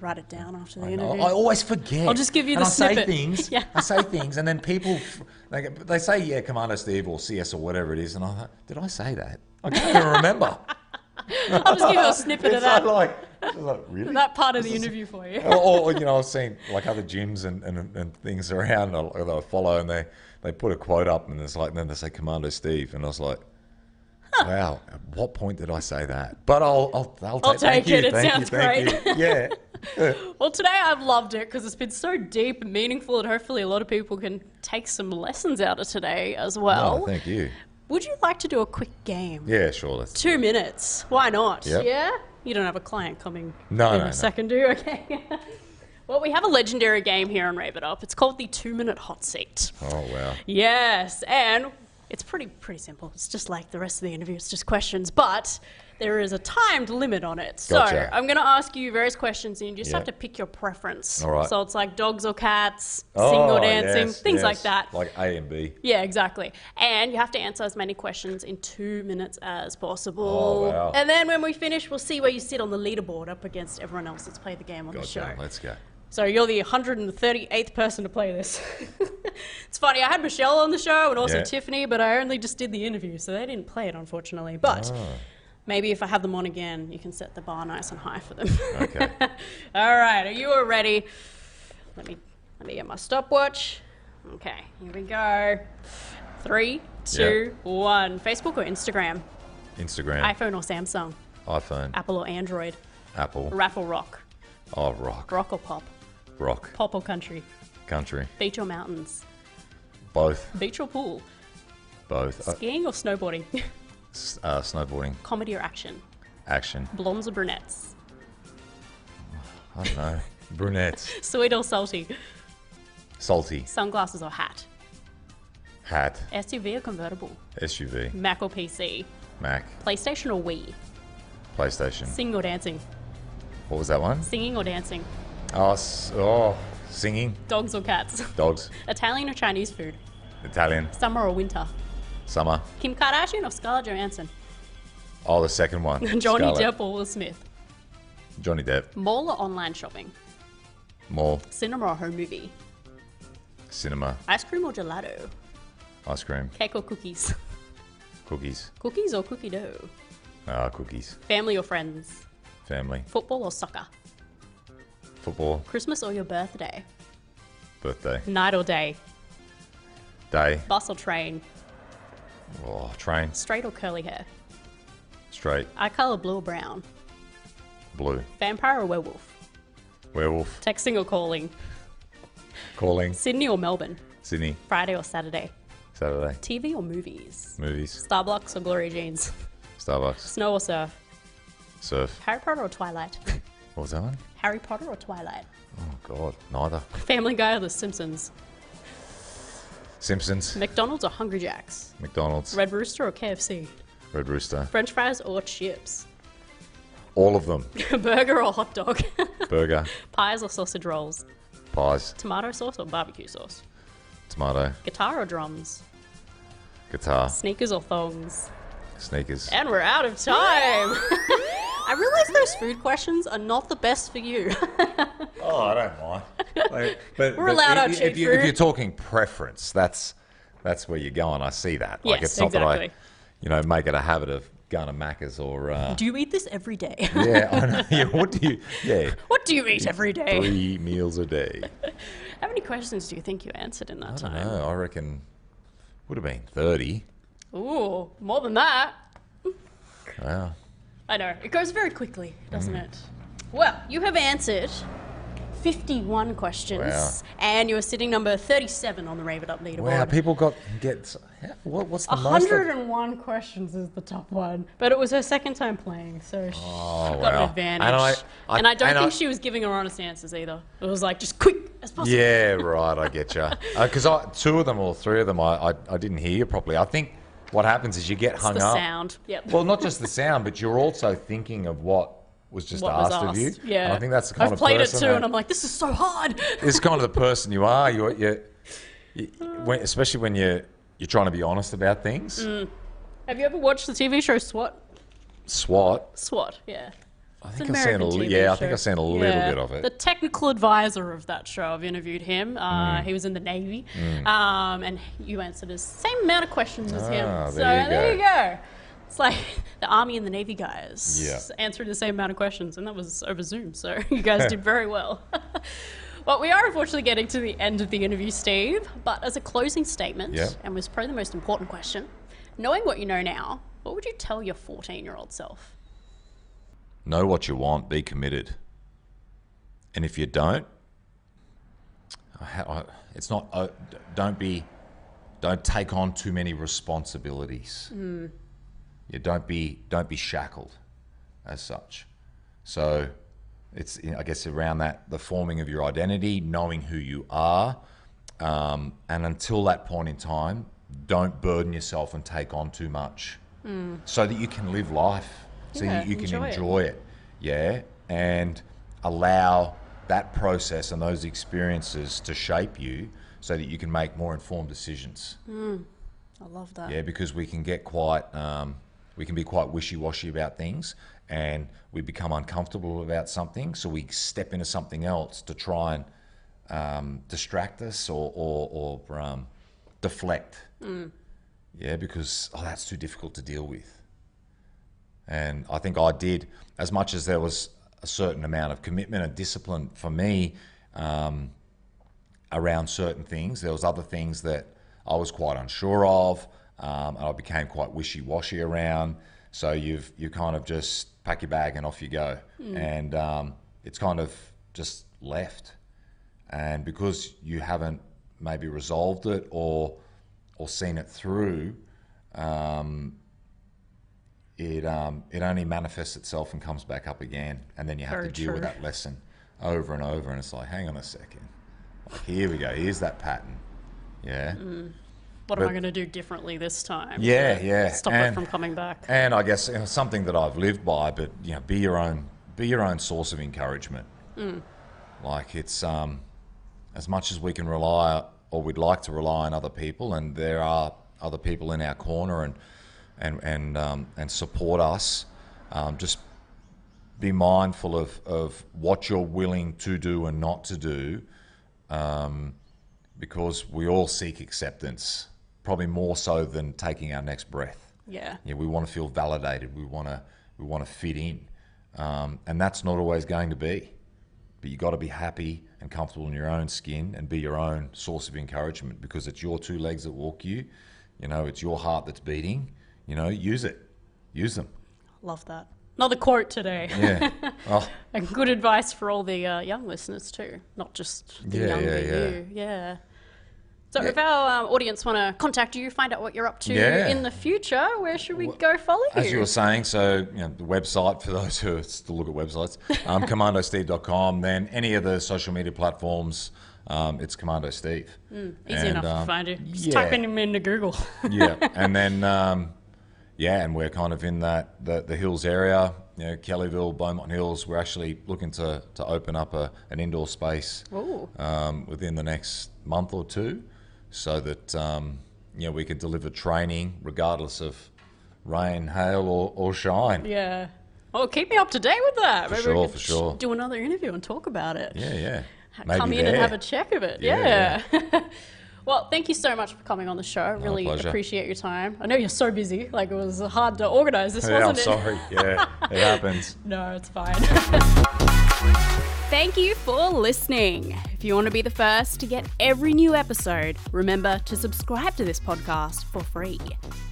write it down after the I, interview. I always forget. I'll just give you and the I say things. Yeah. I say things, and then people they, they say, "Yeah, Commando Steve" or CS or whatever it is, and I thought, did I say that? I can't even remember. I'll just give you a snippet of that. like, like, really? That part of the interview for you. or, or, you know, I've seen like other gyms and, and, and things around that I follow, and they, they put a quote up, and it's like, then they say Commando Steve, and I was like, wow, at what point did I say that? But I'll, I'll, I'll, I'll take you, it. It thank sounds you, great. you. Yeah. Well, today I've loved it because it's been so deep and meaningful, and hopefully a lot of people can take some lessons out of today as well. Oh, thank you. Would you like to do a quick game? Yeah, sure. Let's. Two minutes. Why not? Yep. Yeah? You don't have a client coming No, in no, a no. second, do you? Okay. well, we have a legendary game here on Rave It Up. It's called the two minute hot seat. Oh wow. Yes, and it's pretty pretty simple. It's just like the rest of the interview. It's just questions, but there is a timed limit on it. So Gotcha. I'm going to ask you various questions, and you just Yeah. have to pick your preference. All right. So it's like dogs or cats, Oh, or dancing, yes, things like yes. that. Like A and B. Yeah, exactly. And you have to answer as many questions in two minutes as possible. Oh, wow. And then when we finish, we'll see where you sit on the leaderboard up against everyone else that's played the game on the show. Gotcha. Let's go. So you're the 138th person to play this. it's funny, I had Michelle on the show and also Yeah. Tiffany, but I only just did the interview, so they didn't play it, unfortunately. But Ah. maybe if I have them on again, you can set the bar nice and high for them. Okay. All right, are you all ready? Let me let me get my stopwatch. Okay, here we go. Three, two, one. Facebook or Instagram? Instagram. iPhone or Samsung? iPhone. Apple or Android? Apple. Rap or rock? Oh, rock. Rock or pop? Rock. Pop or country? Country. Beach or mountains? Both. Beach or pool? Both. Uh, Skiing or snowboarding? s- uh, snowboarding. Comedy or action? Action. Blondes or brunettes? I don't know. Brunettes. Sweet or salty? Salty. Sunglasses or hat? Hat. SUV or convertible? SUV. Mac or PC? Mac. PlayStation or Wii? PlayStation. Singing or dancing? What was that one? Singing or dancing? Oh, oh singing. Dogs or cats? Dogs. Italian or Chinese food? Italian. Summer or winter? Summer. Kim Kardashian or Scarlett Johansson? Oh, the second one. Johnny Scarlett. Depp or Will Smith? Johnny Depp. Mall or online shopping? Mall. Cinema or home movie? Cinema. Ice cream or gelato? Ice cream. Cake or cookies? Cookies. Cookies or cookie dough? Ah, cookies. Family or friends? Family. Football or soccer? Football. Christmas or your birthday? Birthday. Night or day? Day. Bus or train? Oh, train. Straight or curly hair? Straight. Eye color blue or brown? Blue. Vampire or werewolf? Werewolf. Texting or calling? Calling. Sydney or Melbourne? Sydney. Friday or Saturday? Saturday. TV or movies? Movies. Starbucks or Gloria Jean's? Starbucks. Snow or surf? Surf. Harry Potter or Twilight? What was that one? Harry Potter or Twilight? Oh, God. Neither. Family Guy or The Simpsons? Simpsons. McDonald's or Hungry Jack's? McDonald's. Red Rooster or KFC? Red Rooster. French fries or chips? All of them. Burger or hot dog? Burger. Pies or sausage rolls? Pies. Tomato sauce or barbecue sauce? Tomato. Guitar or drums? Guitar. Sneakers or thongs? Sneakers. And we're out of time. I realize those food questions are not the best for you. Oh, I don't mind. Like, but, We're allowed our if, cheap if, you, if you're talking preference, that's that's where you're going. I see that. Like Yes, it's not that exactly. I, you know, make it a habit of going to Macca's or. Uh, do you eat this every day? yeah, I know. Yeah, what do you? Yeah, what do you eat every day? three meals a day. How many questions do you think you answered in that I don't time? know. I reckon would have been thirty. Ooh, more than that. Wow. I know. It goes very quickly, doesn't Mm. it? Well, you have answered 51 questions, Wow. and you are sitting number 37 on the Rave It Up leaderboard. Wow, people got get. What, what's the most? that- 101 questions is the top one, but it was her second time playing, so she Oh, got an advantage. And I- I- And I don't and think I- she was giving her honest answers either. It was like just quick as possible. Yeah, right. I get you. Because I two of them or three of them, I, I I didn't hear you properly. I think what happens is you get hung the up. sound. Yep. Well, not just the sound, but you're also thinking of what was just what was asked, of you. asked. Yeah. And I think that's the kind of. I've of played it too, that- and I'm like, this is so hard. it's kind of the person you are. You're, you you when, especially when you're you're trying to be honest about things. Mm. Have you ever watched the TV show SWAT? SWAT. SWAT, yeah. I think I've seen a TV yeah. I think I've seen a little Yeah. bit of it. The technical advisor of that show, I've interviewed him. Uh, Mm. He was in the Navy, Mm. um, and you answered the same amount of questions as him. Ah, so there you there you go. It's like the Army and the Navy guys Yeah. answering the same amount of questions, and that was over Zoom. So you guys did very well. Well, we are unfortunately getting to the end of the interview, Steve. But as a closing statement, and was probably the most important question, knowing what you know now, what would you tell your 14 year old self? Know what you want, be committed. And if you don't, I ha- I- it's not. Uh, don't be, don't take on too many responsibilities. Mm. You don't be don't be shackled as such. So it's I guess around that the forming of your identity, knowing who you are, um, and until that point in time, don't burden yourself and take on too much, Mm. so that you can live life, so Yeah, you, you can enjoy it. it. Yeah, and allow that process and those experiences to shape you, so that you can make more informed decisions. Mm. I love that. Yeah, because we can get quite, um, we can be quite wishy-washy about things, and we become uncomfortable about something, so we step into something else to try and um, distract us or or, or um, deflect. Mm. Yeah, because oh, that's too difficult to deal with. And I think I did as much as there was a certain amount of commitment and discipline for me um, around certain things. There was other things that I was quite unsure of, um, and I became quite wishy-washy around. So you've you kind of just pack your bag and off you go, Mm. and um, it's kind of just left. And because you haven't maybe resolved it or or seen it through, um, it um, it only manifests itself and comes back up again, and then you have Very to deal with that lesson over and over. And it's like, hang on a second, like, here we go. Here's that pattern. Yeah. Mm. What am I going to do differently this time? Yeah, yeah. Stop it from coming back. And I guess you know, something that I've lived by, but you know, be your own, be your own source of encouragement. Mm. Like it's um, as much as we can rely, or we'd like to rely on other people, and there are other people in our corner and and and um, and support us. Um, just be mindful of of what you're willing to do and not to do, um, because we all seek acceptance, probably more so than taking our next breath. Yeah. Yeah, we want to feel validated. We want to we want to fit in, um, and that's not always going to be. But you got to be happy and comfortable in your own skin and be your own source of encouragement because it's your two legs that walk you. You know, it's your heart that's beating. You know, use it, use them. Love that. Another quote today. Yeah. Oh. and good advice for all the uh, young listeners too, not just the Yeah, younger yeah, yeah. you. Yeah. So if our um, audience want to contact you, find out what you're up to Yeah. in the future, where should we go follow you? As you were saying, so you know, the website for those who still look at websites, um, commandosteve.com. Then any of the social media platforms, um, it's Commando Steve. Mm, easy And, enough um, to find you. Just yeah. typing him into Google. yeah, and then um, yeah, and we're kind of in that the, the hills area, you know, Kellyville, Beaumont Hills. We're actually looking to to open up a, an indoor space um, within the next month or two, so that um, you know we can deliver training regardless of rain, hail, or, or shine. yeah. Well, keep me up to date with that. For Maybe sure, we for sure. Do another interview and talk about it. Yeah, yeah. Maybe Come in and have a check of it. Yeah, Yeah. well, thank you so much for coming on the show. Really pleasure. appreciate your time. I know you're so busy. Like it was hard to organize this, Yeah, wasn't I'm it? sorry. Yeah, it happens. no, it's fine. Thank you for listening. If you want to be the first to get every new episode, remember to subscribe to this podcast for free.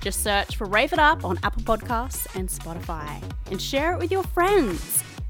Just search for Rave It Up on Apple Podcasts and Spotify and share it with your friends.